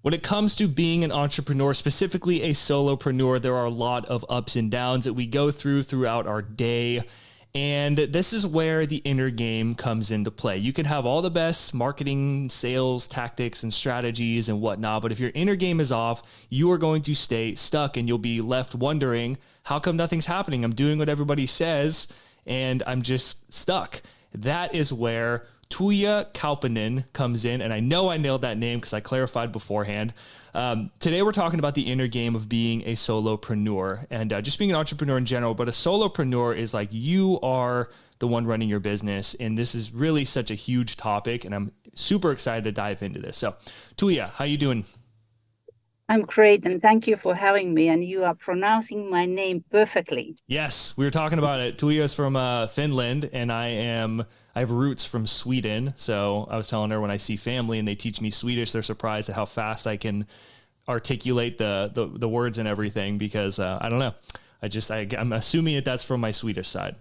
When it comes to being an entrepreneur, specifically a solopreneur, there are a lot of ups and downs that we go through throughout our day. And this is where the inner game comes into play. You can have all the best marketing, sales tactics, and strategies and whatnot, but if your inner game is off, you are going to stay stuck and you'll be left wondering, how come nothing's happening? I'm doing what everybody says and I'm just stuck. That is where Tuija Kauppinen comes in, and I know I nailed that name because I clarified beforehand. Um, today we're talking about the inner game of being a solopreneur and uh, just being an entrepreneur in general. But a solopreneur is like you are the one running your business, and this is really such a huge topic, and I'm super excited to dive into this. So, Tuija, how you doing? I'm great, and thank you for having me. And you are pronouncing my name perfectly. Yes, we were talking about it. Tuija is from uh, Finland, and I am. I have roots from Sweden. So I was telling her when I see family and they teach me Swedish, they're surprised at how fast I can articulate the the, the words and everything. Because uh, I don't know, I just I, I'm assuming that that's from my Swedish side.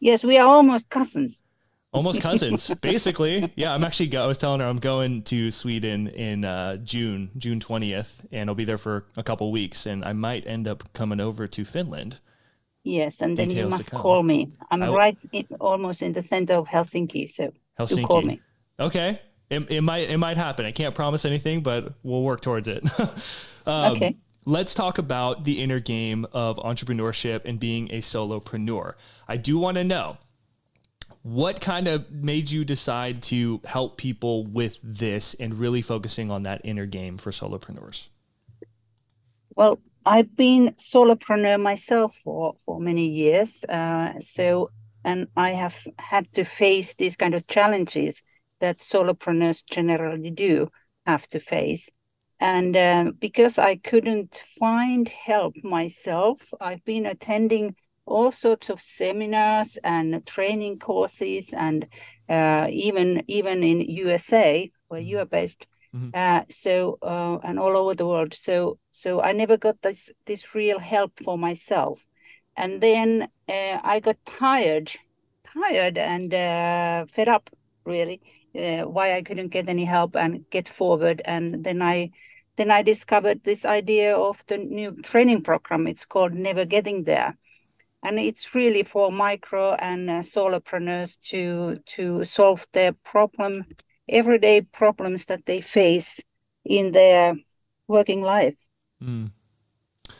Yes, we are almost cousins almost cousins basically. Yeah i'm actually go- i was telling her i'm going to sweden in uh, june june 20th and i'll be there for a couple weeks and i might end up coming over to finland. Yes and then Details you must call me. I'm right in, almost in the center of helsinki so helsinki. call me. Okay. It, it might it might happen. I can't promise anything but we'll work towards it. Um, okay. let's talk about the inner game of entrepreneurship and being a solopreneur. I do want to know what kind of made you decide to help people with this and really focusing on that inner game for solopreneurs? Well, I've been solopreneur myself for for many years, uh, so and I have had to face these kind of challenges that solopreneurs generally do have to face. And uh, because I couldn't find help myself, I've been attending all sorts of seminars and training courses, and uh, even even in USA where you are based. Mm-hmm. Uh, so uh, and all over the world. So so I never got this this real help for myself, and then uh, I got tired, tired and uh, fed up really. Uh, why I couldn't get any help and get forward, and then I then I discovered this idea of the new training program. It's called Never Getting There, and it's really for micro and uh, solopreneurs to to solve their problem everyday problems that they face in their working life. Mm.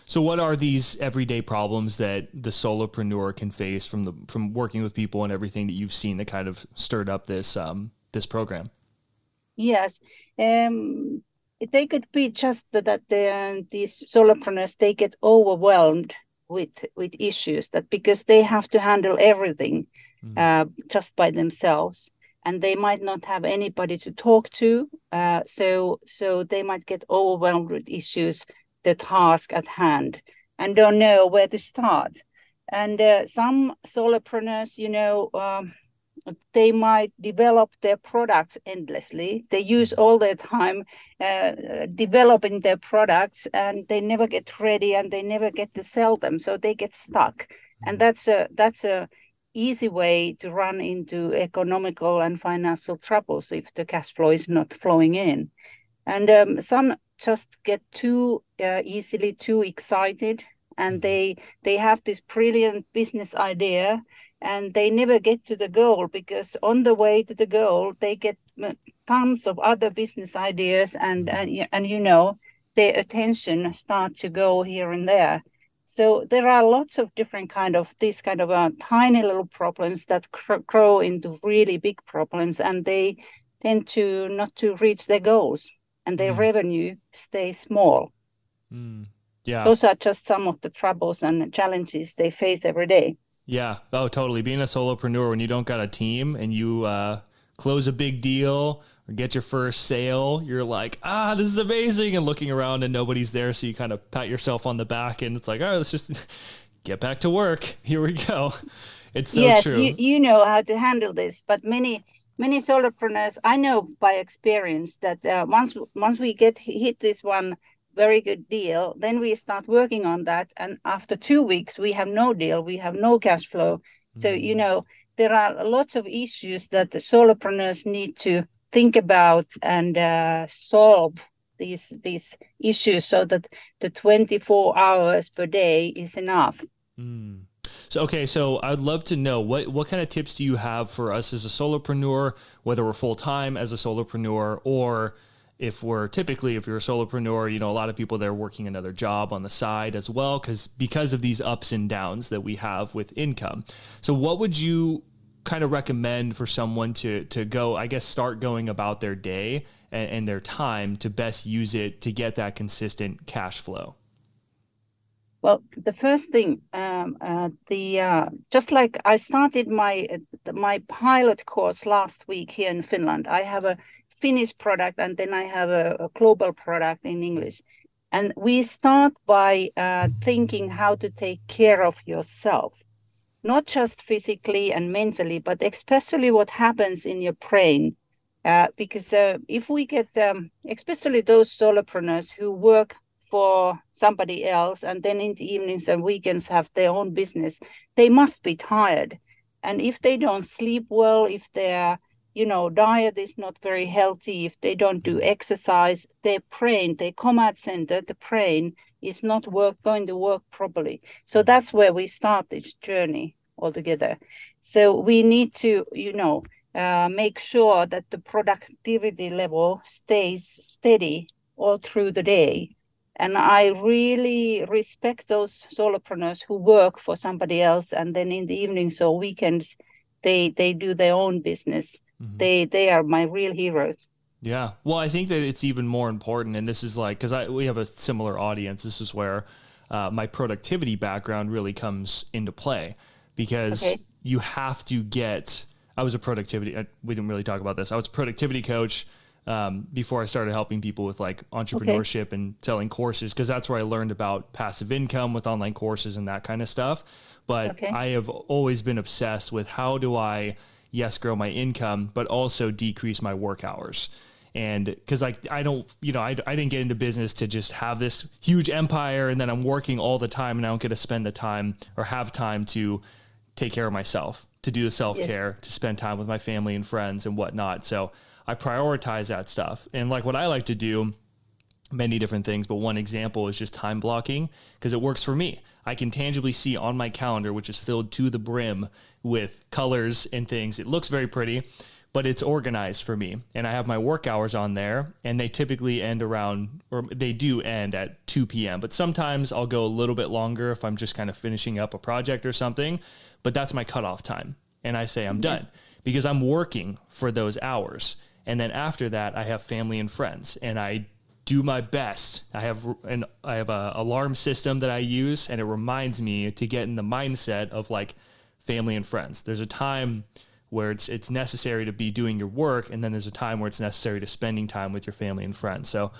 so what are these everyday problems that the solopreneur can face from the from working with people and everything that you've seen that kind of stirred up this um this program? Yes. Um they could be just that the, these solopreneurs they get overwhelmed with with issues that because they have to handle everything mm. uh, just by themselves and they might not have anybody to talk to uh, so so they might get overwhelmed with issues the task at hand and don't know where to start and uh, some solopreneurs you know um, they might develop their products endlessly. They use all their time uh, developing their products and they never get ready and they never get to sell them. So they get stuck. And mm-hmm. that's a that's a easy way to run into economical and financial troubles if the cash flow is not flowing in. And um, some just get too uh, easily too excited and mm-hmm. they they have this brilliant business idea and they never get to the goal because on the way to the goal they get tons of other business ideas and mm-hmm. and, and you know their attention start to go here and there so there are lots of different kind of these kind of uh, tiny little problems that cr- grow into really big problems and they tend to not to reach their goals and their mm. revenue stays small mm. yeah those are just some of the troubles and challenges they face every day yeah. Oh, totally. Being a solopreneur when you don't got a team and you uh, close a big deal or get your first sale, you're like, ah, this is amazing, and looking around and nobody's there, so you kind of pat yourself on the back, and it's like, oh, let's just get back to work. Here we go. It's so yes, true. You, you know how to handle this, but many many solopreneurs, I know by experience that uh, once once we get hit this one very good deal. Then we start working on that. And after two weeks, we have no deal, we have no cash flow. So, you mm. know, there are lots of issues that the solopreneurs need to think about and uh, solve these these issues so that the 24 hours per day is enough mm. so okay so i'd love to know what what kind of tips do you have for us as a solopreneur whether we're full-time as a solopreneur or if we're typically if you're a solopreneur you know a lot of people they're working another job on the side as well because because of these ups and downs that we have with income. So what would you kind of recommend for someone to to go i guess start going about their day and, and their time to best use it to get that consistent cash flow well, the first thing, um, uh, the uh, just like I started my my pilot course last week here in Finland. I have a Finnish product and then I have a, a global product in English. And we start by uh, thinking how to take care of yourself, not just physically and mentally, but especially what happens in your brain. Uh, because uh, if we get, um, especially those solopreneurs who work for somebody else and then in the evenings and weekends have their own business, they must be tired. And if they don't sleep well, if they're you know, diet is not very healthy, if they don't do exercise, their brain, their command center, the brain is not work going to work properly. So that's where we start this journey altogether. So we need to, you know, uh, make sure that the productivity level stays steady all through the day. And I really respect those solopreneurs who work for somebody else and then in the evenings or weekends they they do their own business Mm-hmm. They they are my real heroes. Yeah. Well, I think that it's even more important, and this is like because I we have a similar audience. This is where uh, my productivity background really comes into play because okay. you have to get. I was a productivity. Uh, we didn't really talk about this. I was a productivity coach um, before I started helping people with like entrepreneurship okay. and selling courses because that's where I learned about passive income with online courses and that kind of stuff. But okay. I have always been obsessed with how do I yes, grow my income, but also decrease my work hours. And because like I don't, you know, I, I didn't get into business to just have this huge empire and then I'm working all the time and I don't get to spend the time or have time to take care of myself, to do the self care, yeah. to spend time with my family and friends and whatnot. So I prioritize that stuff. And like what I like to do, many different things, but one example is just time blocking because it works for me. I can tangibly see on my calendar, which is filled to the brim with colors and things. It looks very pretty, but it's organized for me. And I have my work hours on there, and they typically end around, or they do end at 2 p.m. But sometimes I'll go a little bit longer if I'm just kind of finishing up a project or something. But that's my cutoff time. And I say I'm mm-hmm. done because I'm working for those hours. And then after that, I have family and friends, and I do my best. I have an I have a alarm system that I use, and it reminds me to get in the mindset of like family and friends. There's a time where it's it's necessary to be doing your work, and then there's a time where it's necessary to spending time with your family and friends. So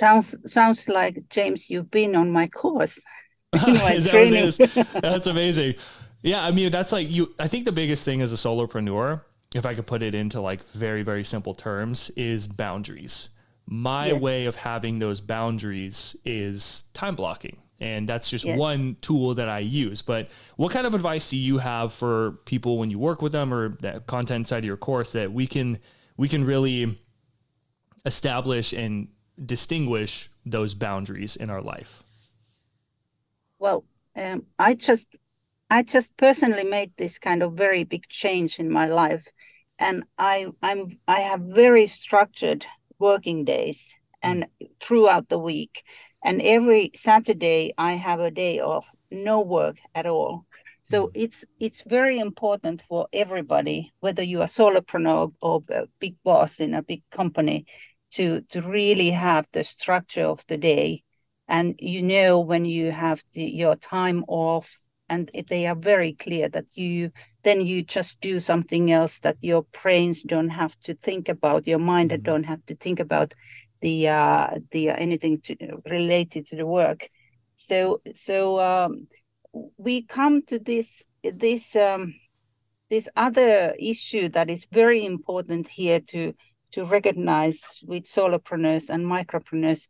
sounds sounds like James, you've been on my course. my is training. That that's amazing. Yeah, I mean that's like you. I think the biggest thing as a solopreneur, if I could put it into like very very simple terms, is boundaries my yes. way of having those boundaries is time blocking. And that's just yes. one tool that I use. But what kind of advice do you have for people when you work with them or the content side of your course that we can we can really establish and distinguish those boundaries in our life? Well, um, I just I just personally made this kind of very big change in my life, and I I'm I have very structured working days and throughout the week. And every Saturday I have a day off, no work at all. So mm. it's it's very important for everybody, whether you are solopreneur or a big boss in a big company, to to really have the structure of the day, and you know when you have the, your time off, and they are very clear that you then you just do something else that your brains don't have to think about your mind mm-hmm. don't have to think about the uh the uh, anything to, related to the work so so um we come to this this um this other issue that is very important here to to recognize with solopreneurs and micropreneurs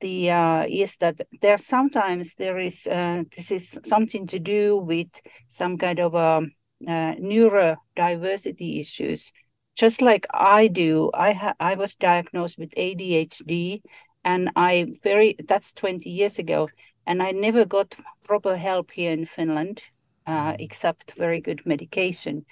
the uh, is that there sometimes there is uh, this is something to do with some kind of um, uh, neurodiversity issues. Just like I do, I ha- I was diagnosed with ADHD, and I very that's 20 years ago, and I never got proper help here in Finland, uh, mm. except very good medication.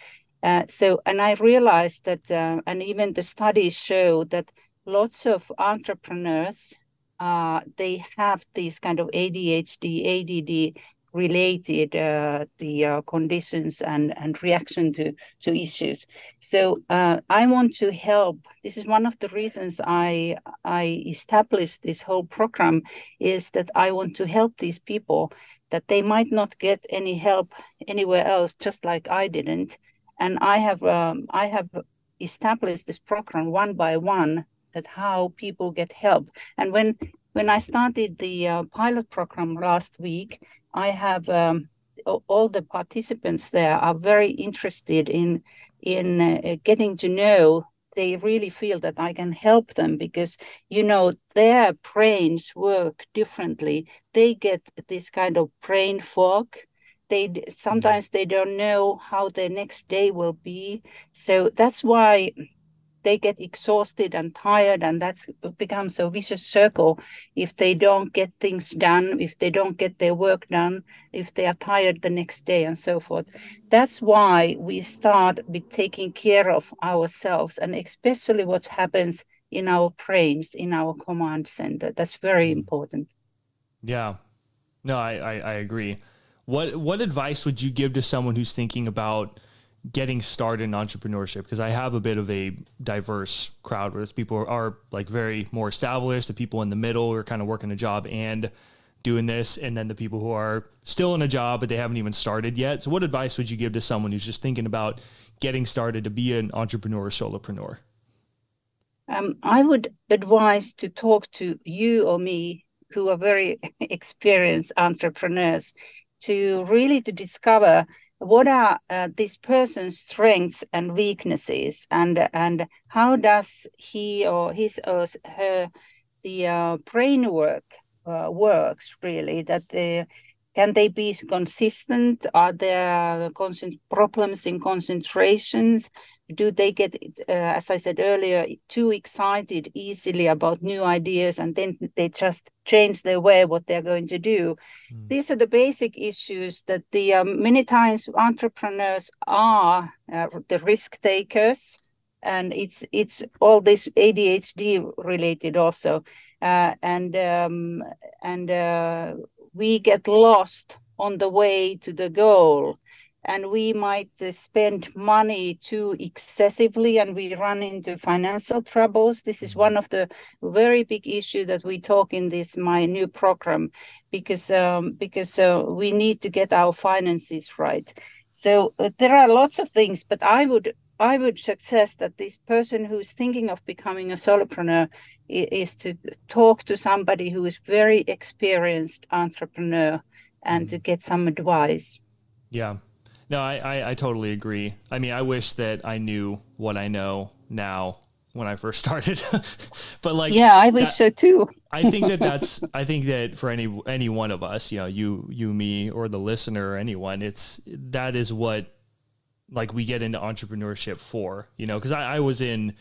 Uh, so, and I realized that, uh, and even the studies show that lots of entrepreneurs, uh, they have these kind of ADHD, ADD related uh, the uh, conditions and, and reaction to, to issues. So uh, I want to help. This is one of the reasons I I established this whole program is that I want to help these people that they might not get any help anywhere else, just like I didn't. And I have um, I have established this program one by one that how people get help. And when when I started the uh, pilot program last week, I have um, all the participants there are very interested in in uh, getting to know. They really feel that I can help them because you know their brains work differently. They get this kind of brain fog. They sometimes they don't know how their next day will be. So that's why they get exhausted and tired and that becomes a vicious circle. If they don't get things done if they don't get their work done if they are tired the next day and so forth. That's why we start with taking care of ourselves and especially what happens in our brains in our command center. That's very mm-hmm. important. Yeah. No I, I i agree. What what advice would you give to someone who's thinking about getting started in entrepreneurship because I have a bit of a diverse crowd where people are like very more established, the people in the middle who are kind of working a job and doing this, and then the people who are still in a job but they haven't even started yet. So, what advice would you give to someone who's just thinking about getting started to be an entrepreneur or solopreneur? Um, I would advise to talk to you or me who are very experienced entrepreneurs to really to discover what are uh, this person's strengths and weaknesses? And and how does he or his or her the uh, brain work uh, works really that the can they be consistent? Are there problems in concentrations? Do they get uh, as i said earlier too excited easily about new ideas and then they just change their way what they're going to do? Mm. these are the basic issues that the um, many times entrepreneurs are uh, the risk takers and it's it's all this adhd related also. Uh, and um, and uh, we get lost on the way to the goal. And we might uh, spend money too excessively and we run into financial troubles. This is mm-hmm. one of the very big issue that we talk in this my new program because um, because uh, we need to get our finances right. So uh, there are lots of things but i would i would suggest that this person who's thinking of becoming a solopreneur is to talk to somebody who is very experienced entrepreneur and mm-hmm. to get some advice yeah no, I, I, I totally agree. I mean, I wish that I knew what I know now when I first started. but like, yeah, I wish that, so too. I think that that's, I think that for any, any one of us, you know, you, you, me, or the listener or anyone, it's, that is what like we get into entrepreneurship for, you know, cause I, I was in,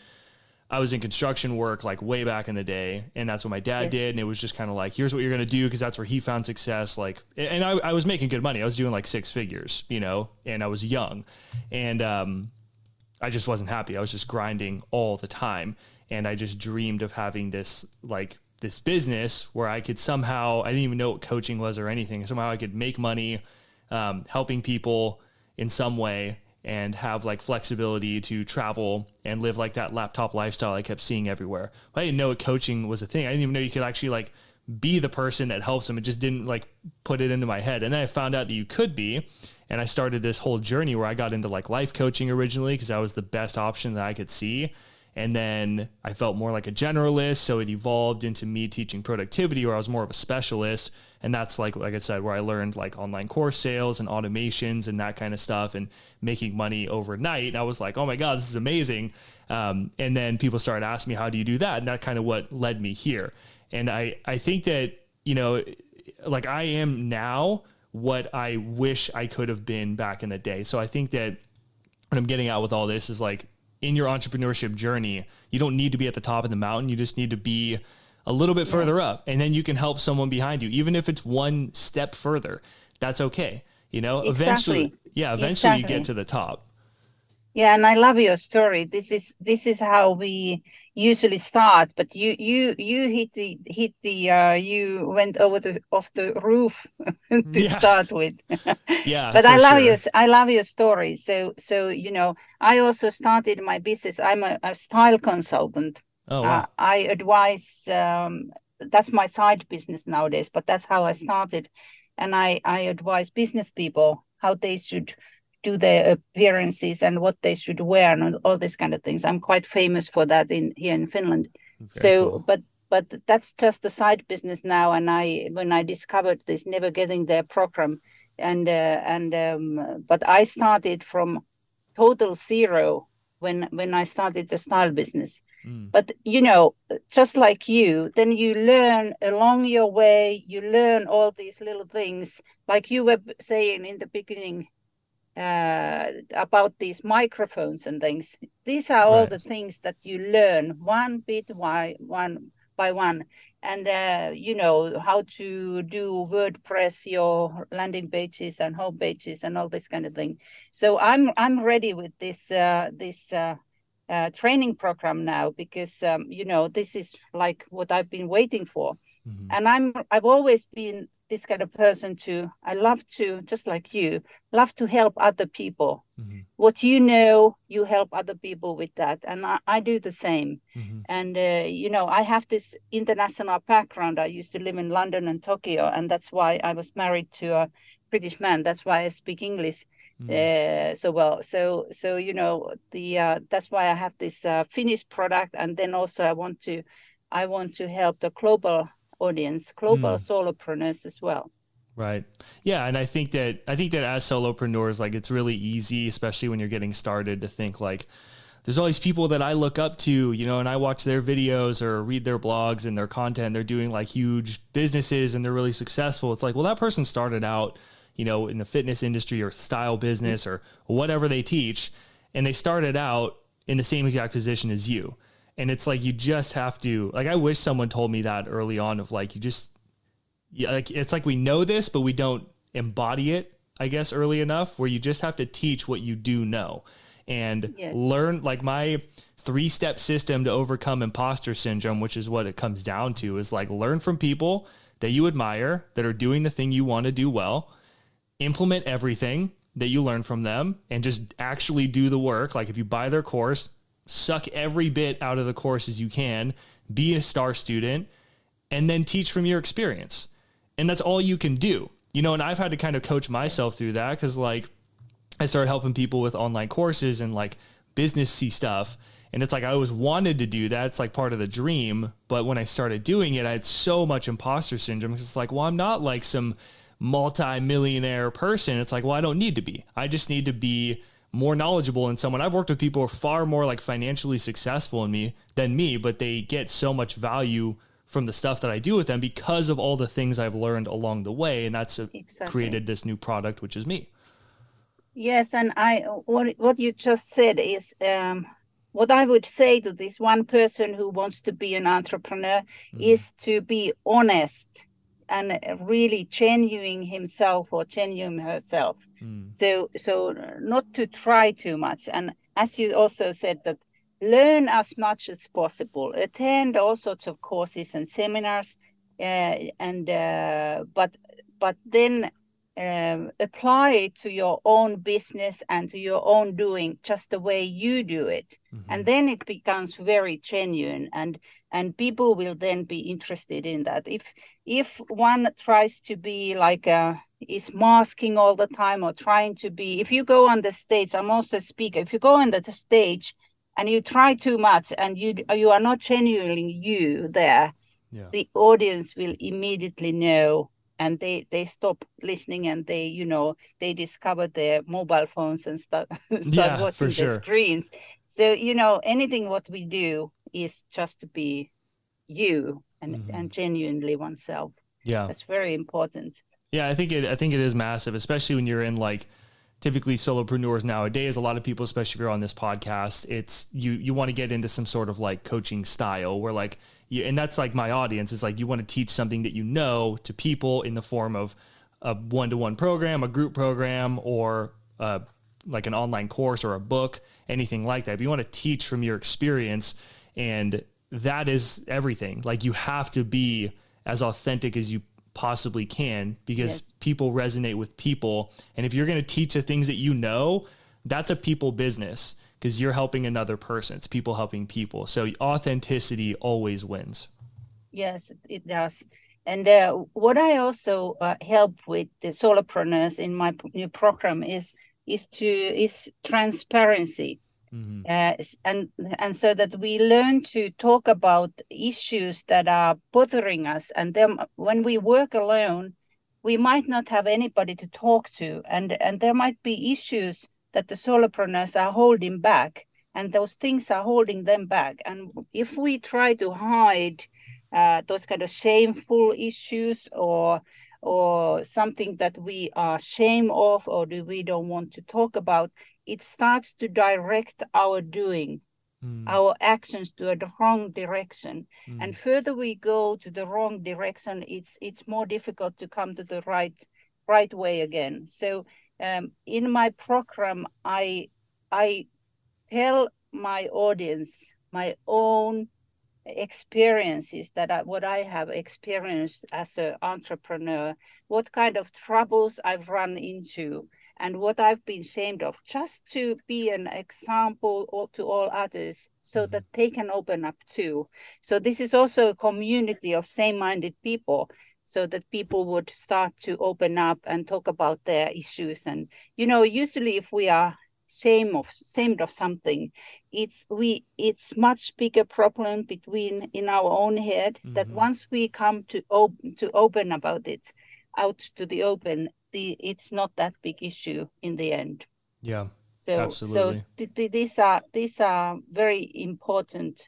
I was in construction work like way back in the day, and that's what my dad yeah. did. And it was just kind of like, here's what you're gonna do because that's where he found success. Like, and I, I was making good money. I was doing like six figures, you know, and I was young, and um, I just wasn't happy. I was just grinding all the time, and I just dreamed of having this like this business where I could somehow I didn't even know what coaching was or anything. Somehow I could make money, um, helping people in some way and have like flexibility to travel and live like that laptop lifestyle I kept seeing everywhere. I didn't know coaching was a thing. I didn't even know you could actually like be the person that helps them. It just didn't like put it into my head. And then I found out that you could be. And I started this whole journey where I got into like life coaching originally because that was the best option that I could see. And then I felt more like a generalist. So it evolved into me teaching productivity where I was more of a specialist and that's like like I said where I learned like online course sales and automations and that kind of stuff and making money overnight. And I was like, oh my god, this is amazing. Um, and then people started asking me, how do you do that? And that kind of what led me here. And I I think that you know, like I am now what I wish I could have been back in the day. So I think that what I'm getting out with all this is like in your entrepreneurship journey, you don't need to be at the top of the mountain. You just need to be a little bit further up and then you can help someone behind you even if it's one step further that's okay you know Exactly. eventually yeah eventually you get to the top Yeah, and I love your story. This is this is how we usually start, but you you you hit the hit the uh you went over the off the roof to Yeah. start with. yeah but I love sure. your I love your story. So so you know, I also started my business. I'm a, a style consultant. Oh wow. Uh, I advise um, that's my side business nowadays, but that's how I started. And I, I advise business people how they should do their appearances and what they should wear and all these kind of things. I'm quite famous for that in here in Finland. Very so cool. but but that's just a side business now. And I when I discovered this never getting there program and uh, and um, but I started from total zero when when I started the style business Mm. but you know just like you then you learn along your way you learn all these little things like you were saying in the beginning uh, about these microphones and things these are all Right. the things that you learn one bit by one by one. And uh, you know how to do wordpress your landing pages and home pages and all this kind of thing. So i'm i'm ready with this uh, this uh, uh, training program now because um, you know this is like what I've been waiting for, Mhm. and I'm I've always been this kind of person to I love to just like you love to help other people. Mhm. What you know, you help other people with that, and I, I do the same. Mhm. And uh, you know, I have this international background. I used to live in London and Tokyo, and that's why I was married to a British man. That's why I speak English Mhm. uh, so well. So so you know the uh, that's why I have this uh, Finnish product, and then also I want to I want to help the global audience, global Mm. solopreneurs as well. Right. Yeah, and I think that I think that as solopreneurs, like it's really easy, especially when you're getting started, to think like there's all these people that I look up to, you know, and I watch their videos or read their blogs and their content. They're doing like huge businesses and they're really successful. It's like, well, that person started out, you know, in the fitness industry or style business or whatever they teach, and they started out in the same exact position as you. And it's like you just have to like I wish someone told me that early on of like you just yeah, like it's like we know this, but we don't embody it, I guess, early enough where you just have to teach what you do know and Yes. learn like my three step system to overcome imposter syndrome, which is what it comes down to, is like learn from people that you admire that are doing the thing you want to do well, implement everything that you learn from them and just actually do the work. Like if you buy their course, suck every bit out of the course as you can, be a star student, and then teach from your experience. And that's all you can do. You know, and I've had to kind of coach myself through that because like I started helping people with online courses and like businessy stuff. And it's like I always wanted to do that. It's like part of the dream. But when I started doing it, I had so much imposter syndrome because it's like, well, I'm not like some multi-millionaire person. It's like, well, I don't need to be. I just need to be more knowledgeable than someone. I've worked with people who are far more like financially successful in me than me, but they get so much value from the stuff that I do with them because of all the things I've learned along the way. And that's Exactly. created this new product, which is me. Yes, and I what what you just said is um, what I would say to this one person who wants to be an entrepreneur is to be honest and really genuine himself or genuine herself. Mm. So so not to try too much, and as you also said that learn as much as possible, attend all sorts of courses and seminars, uh, and uh, but but then um, apply it to your own business and to your own doing just the way you do it Mhm. and then it becomes very genuine and and people will then be interested in that if if one tries to be like a is masking all the time or trying to be if you go on the stage i'm also a speaker if you go on the stage and you try too much and you you are not genuinely you there Yeah. the audience will immediately know and they they stop listening and they you know they discover their mobile phones and start start Yeah, watching sure. the screens so you know anything what we do is just to be you and Mhm. and genuinely oneself Yeah. that's very important Yeah, I think it. I think it is massive, especially when you're in like typically solopreneurs nowadays. A lot of people, especially if you're on this podcast, it's you. You want to get into some sort of like coaching style where like and that's like my audience is like you want to teach something that you know to people in the form of a one-to-one program, a group program, or uh, like an online course or a book, anything like that. But you want to teach from your experience, and that is everything. Like you have to be as authentic as you possibly can because yes. people resonate with people. And if you're going to teach the things that you know, that's a people business because you're helping another person. It's people helping people. So authenticity always wins. Yes, it does. And uh, what I also uh, help with the solopreneurs in my new program is is to is transparency, mm-hmm. uh, and and so that we learn to talk about issues that are bothering us, and then when we work alone, we might not have anybody to talk to, and and there might be issues that the solopreneurs are holding back, and those things are holding them back, and if we try to hide uh, those kind of shameful issues or or something that we are ashamed of or do we don't want to talk about it starts to direct our doing mm. our actions to a wrong direction mm. and further we go to the wrong direction it's it's more difficult to come to the right right way again so um, in my program i i tell my audience my own experiences that I, what I have experienced as an entrepreneur, what kind of troubles I've run into, and what I've been ashamed of, just to be an example to all others so mm-hmm. that they can open up too. So, this is also a community of same minded people so that people would start to open up and talk about their issues. And, you know, usually if we are same of same of something it's we it's much bigger problem between in our own head mm-hmm. that once we come to open to open about it out to the open the it's not that big issue in the end yeah so absolutely. so th- th- these are these are very important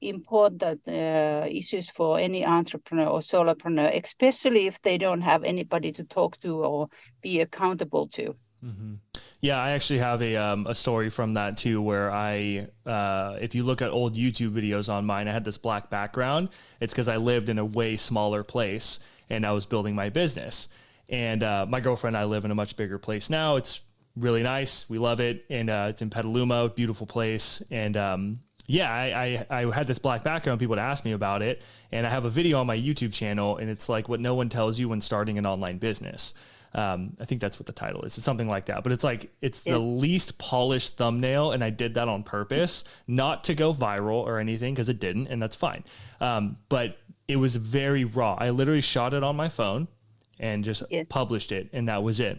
important uh, issues for any entrepreneur or solopreneur especially if they don't have anybody to talk to or be accountable to mm-hmm. Yeah, I actually have a um, a story from that too, where I, uh, if you look at old YouTube videos on mine, I had this black background. It's because I lived in a way smaller place and I was building my business. And uh, my girlfriend and I live in a much bigger place now. It's really nice. We love it, and uh, it's in Petaluma, beautiful place. And um, yeah, I, I, I had this black background. People would ask me about it, and I have a video on my YouTube channel, and it's like what no one tells you when starting an online business. Um, I think that's what the title is. It's something like that. But it's like it's the least polished thumbnail, and I did that on purpose, not to go viral or anything, because it didn't, and that's fine. Um, but it was very raw. I literally shot it on my phone and just published it, and that was it.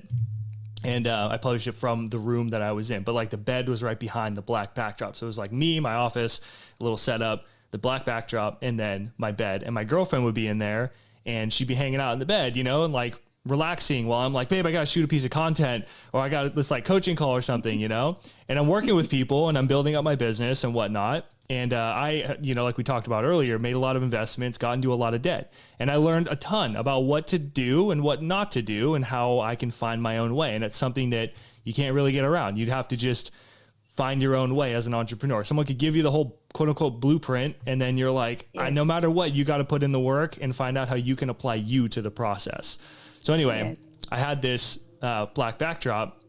And uh, I published it from the room that I was in, but like the bed was right behind the black backdrop, so it was like me, my office, a little setup, the black backdrop, and then my bed, and my girlfriend would be in there, and she'd be hanging out in the bed, you know, and like relaxing while I'm like, babe, I got to shoot a piece of content or I got this like coaching call or something, you know? And I'm working with people and I'm building up my business and whatnot. And uh, I, you know, like we talked about earlier, made a lot of investments, got into a lot of debt. And I learned a ton about what to do and what not to do and how I can find my own way. And it's something that you can't really get around. You'd have to just find your own way as an entrepreneur. Someone could give you the whole quote unquote blueprint. And then you're like, yes. no matter what, you got to put in the work and find out how you can apply you to the process. So anyway, yes. I had this uh, black backdrop,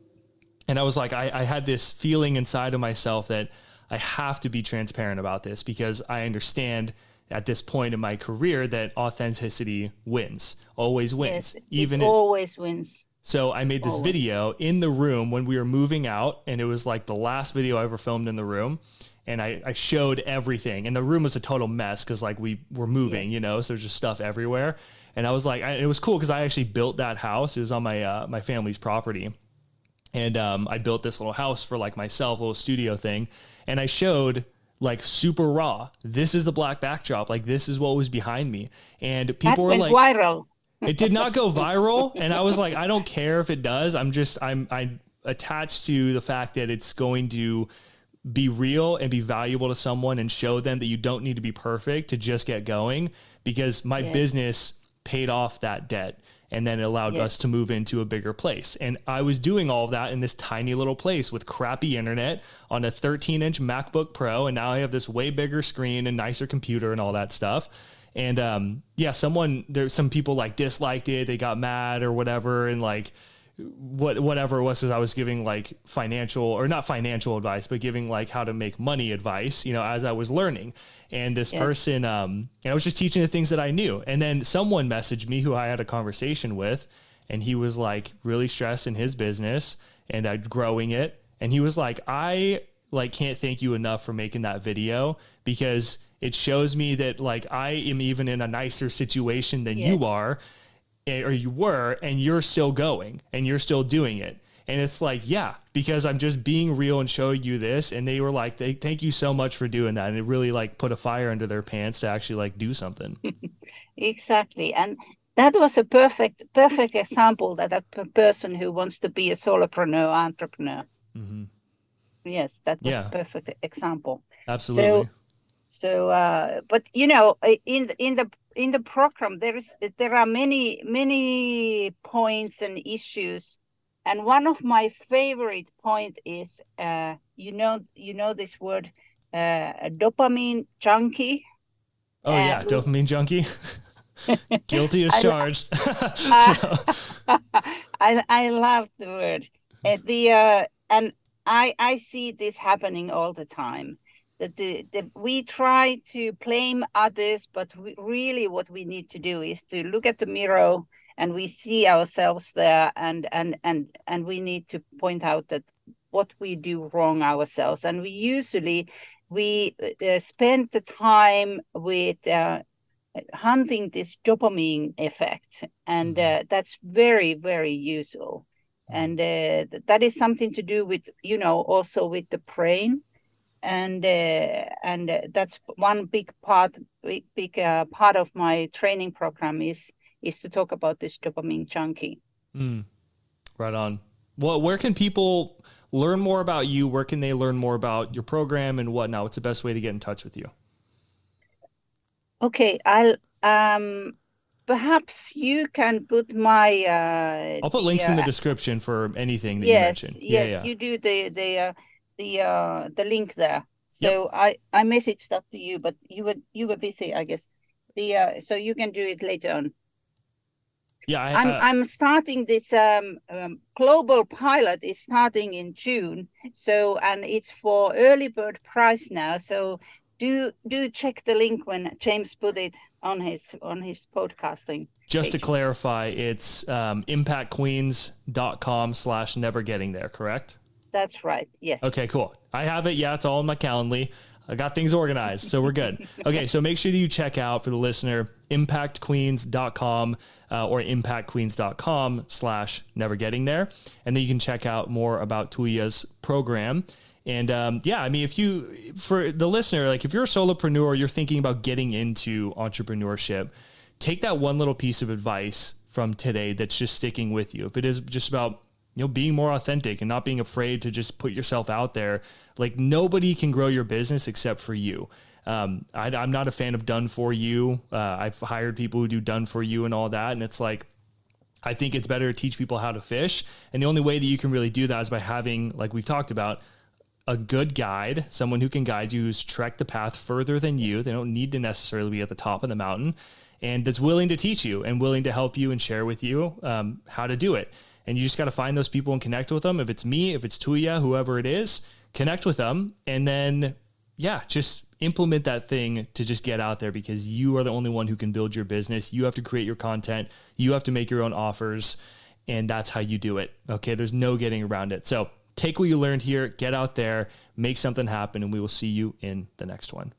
and I was like, I, I had this feeling inside of myself that I have to be transparent about this because I understand at this point in my career that authenticity wins, always wins, yes, even it always wins. So I made this always. video in the room when we were moving out, and it was like the last video I ever filmed in the room. And I, I showed everything, and the room was a total mess because like we were moving, yes. you know, so there's just stuff everywhere and I was like, I, it was cool because I actually built that house. It was on my uh, my family's property, and um, I built this little house for like myself, a little studio thing, and I showed like super raw. This is the black backdrop. Like this is what was behind me, and people that were like, viral. it did not go viral, and I was like, I don't care if it does. I'm just I'm I attached to the fact that it's going to be real and be valuable to someone and show them that you don't need to be perfect to just get going because my yes. business paid off that debt And then it allowed Yeah. us to move into a bigger place. And I was doing all of that in this tiny little place with crappy internet on a 13 inch MacBook Pro. And now I have this way bigger screen and nicer computer and all that stuff. And um, yeah, someone there, some people like disliked it, they got mad or whatever, and like what whatever it was, as I was giving like financial or not financial advice, but giving like how to make money advice, you know, as I was learning. And this Yes. person, um, and I was just teaching the things that I knew. And then someone messaged me who I had a conversation with, and he was like really stressed in his business and uh, growing it. And he was like, I like can't thank you enough for making that video because it shows me that like I am even in a nicer situation than Yes. you are eh, or you were and you're still going and you're still doing it and it's like yeah because i'm just being real and showing you this and they were like they thank you so much for doing that and it really like put a fire under their pants to actually like do something Exactly. And that was a perfect perfect example that a person who wants to be a solopreneur entrepreneur. hmm Yes, that was Yeah. a perfect example. absolutely So, uh, but you know, in in the in the program, there is there are many many points and issues, and one of my favorite point is, uh, you know, you know this word, uh, dopamine junkie. oh yeah uh, dopamine junkie guilty as I- charged I I love the word. Uh, the uh, and I I see this happening all the time. That the, the we try to blame others, but we, really what we need to do is to look at the mirror and we see ourselves there, and and and and we need to point out that what we do wrong ourselves, and we usually we uh, spend the time with. Uh, hunting this dopamine effect and Mhm. uh, that's very very useful and uh, th- that is something to do with you know also with the brain and uh, and uh, that's one big part big, big uh, part of my training program is is to talk about this dopamine junkie Mm. Right on. Well, where can people learn more about you? Where can they learn more about your program and whatnot? What's the best way to get in touch with you? okay i'll um perhaps you can put my uh I'll put the, links in the uh, description for anything that yes you mentioned. yes yeah, yeah. you do the the uh, the uh the link there so i i messaged that to you but you were you were busy i guess the uh so you can do it later on yeah, I, i'm uh, i'm starting this um, um global pilot is starting in june so and it's for early bird price now so do do check the link when james put it on his on his podcasting just to clarify, it's um, impactqueens.com slash never getting there, correct? that's right yes Okay, cool. I have it. Yeah, it's all in my Calendly. I got things organized, so we're good. Okay, so make sure that you check out for the listener impactqueens.com uh, or impactqueens.com slash never getting there. And then you can check out more about Tuija's program. And um, yeah, I mean, if you, for the listener, like if you're a solopreneur, you're thinking about getting into entrepreneurship, take that one little piece of advice from today that's just sticking with you. If it is just about you know being more authentic and not being afraid to just put yourself out there like nobody can grow your business except for you um, I, i'm not a fan of done for you uh, i've hired people who do done for you and all that and it's like I think it's better to teach people how to fish. And the only way that you can really do that is by having, like we've talked about, a good guide, someone who can guide you, who's trekked the path further than you. They don't need to necessarily be at the top of the mountain and that's willing to teach you and willing to help you and share with you um, how to do it. And you just got to find those people and connect with them. If it's me, if it's Tuija, whoever it is, connect with them. And then, yeah, just implement that thing to just get out there because you are the only one who can build your business. You have to create your content, you have to make your own offers, and that's how you do it. Okay, there's no getting around it. So take what you learned here, get out there, make something happen, and we will see you in the next one.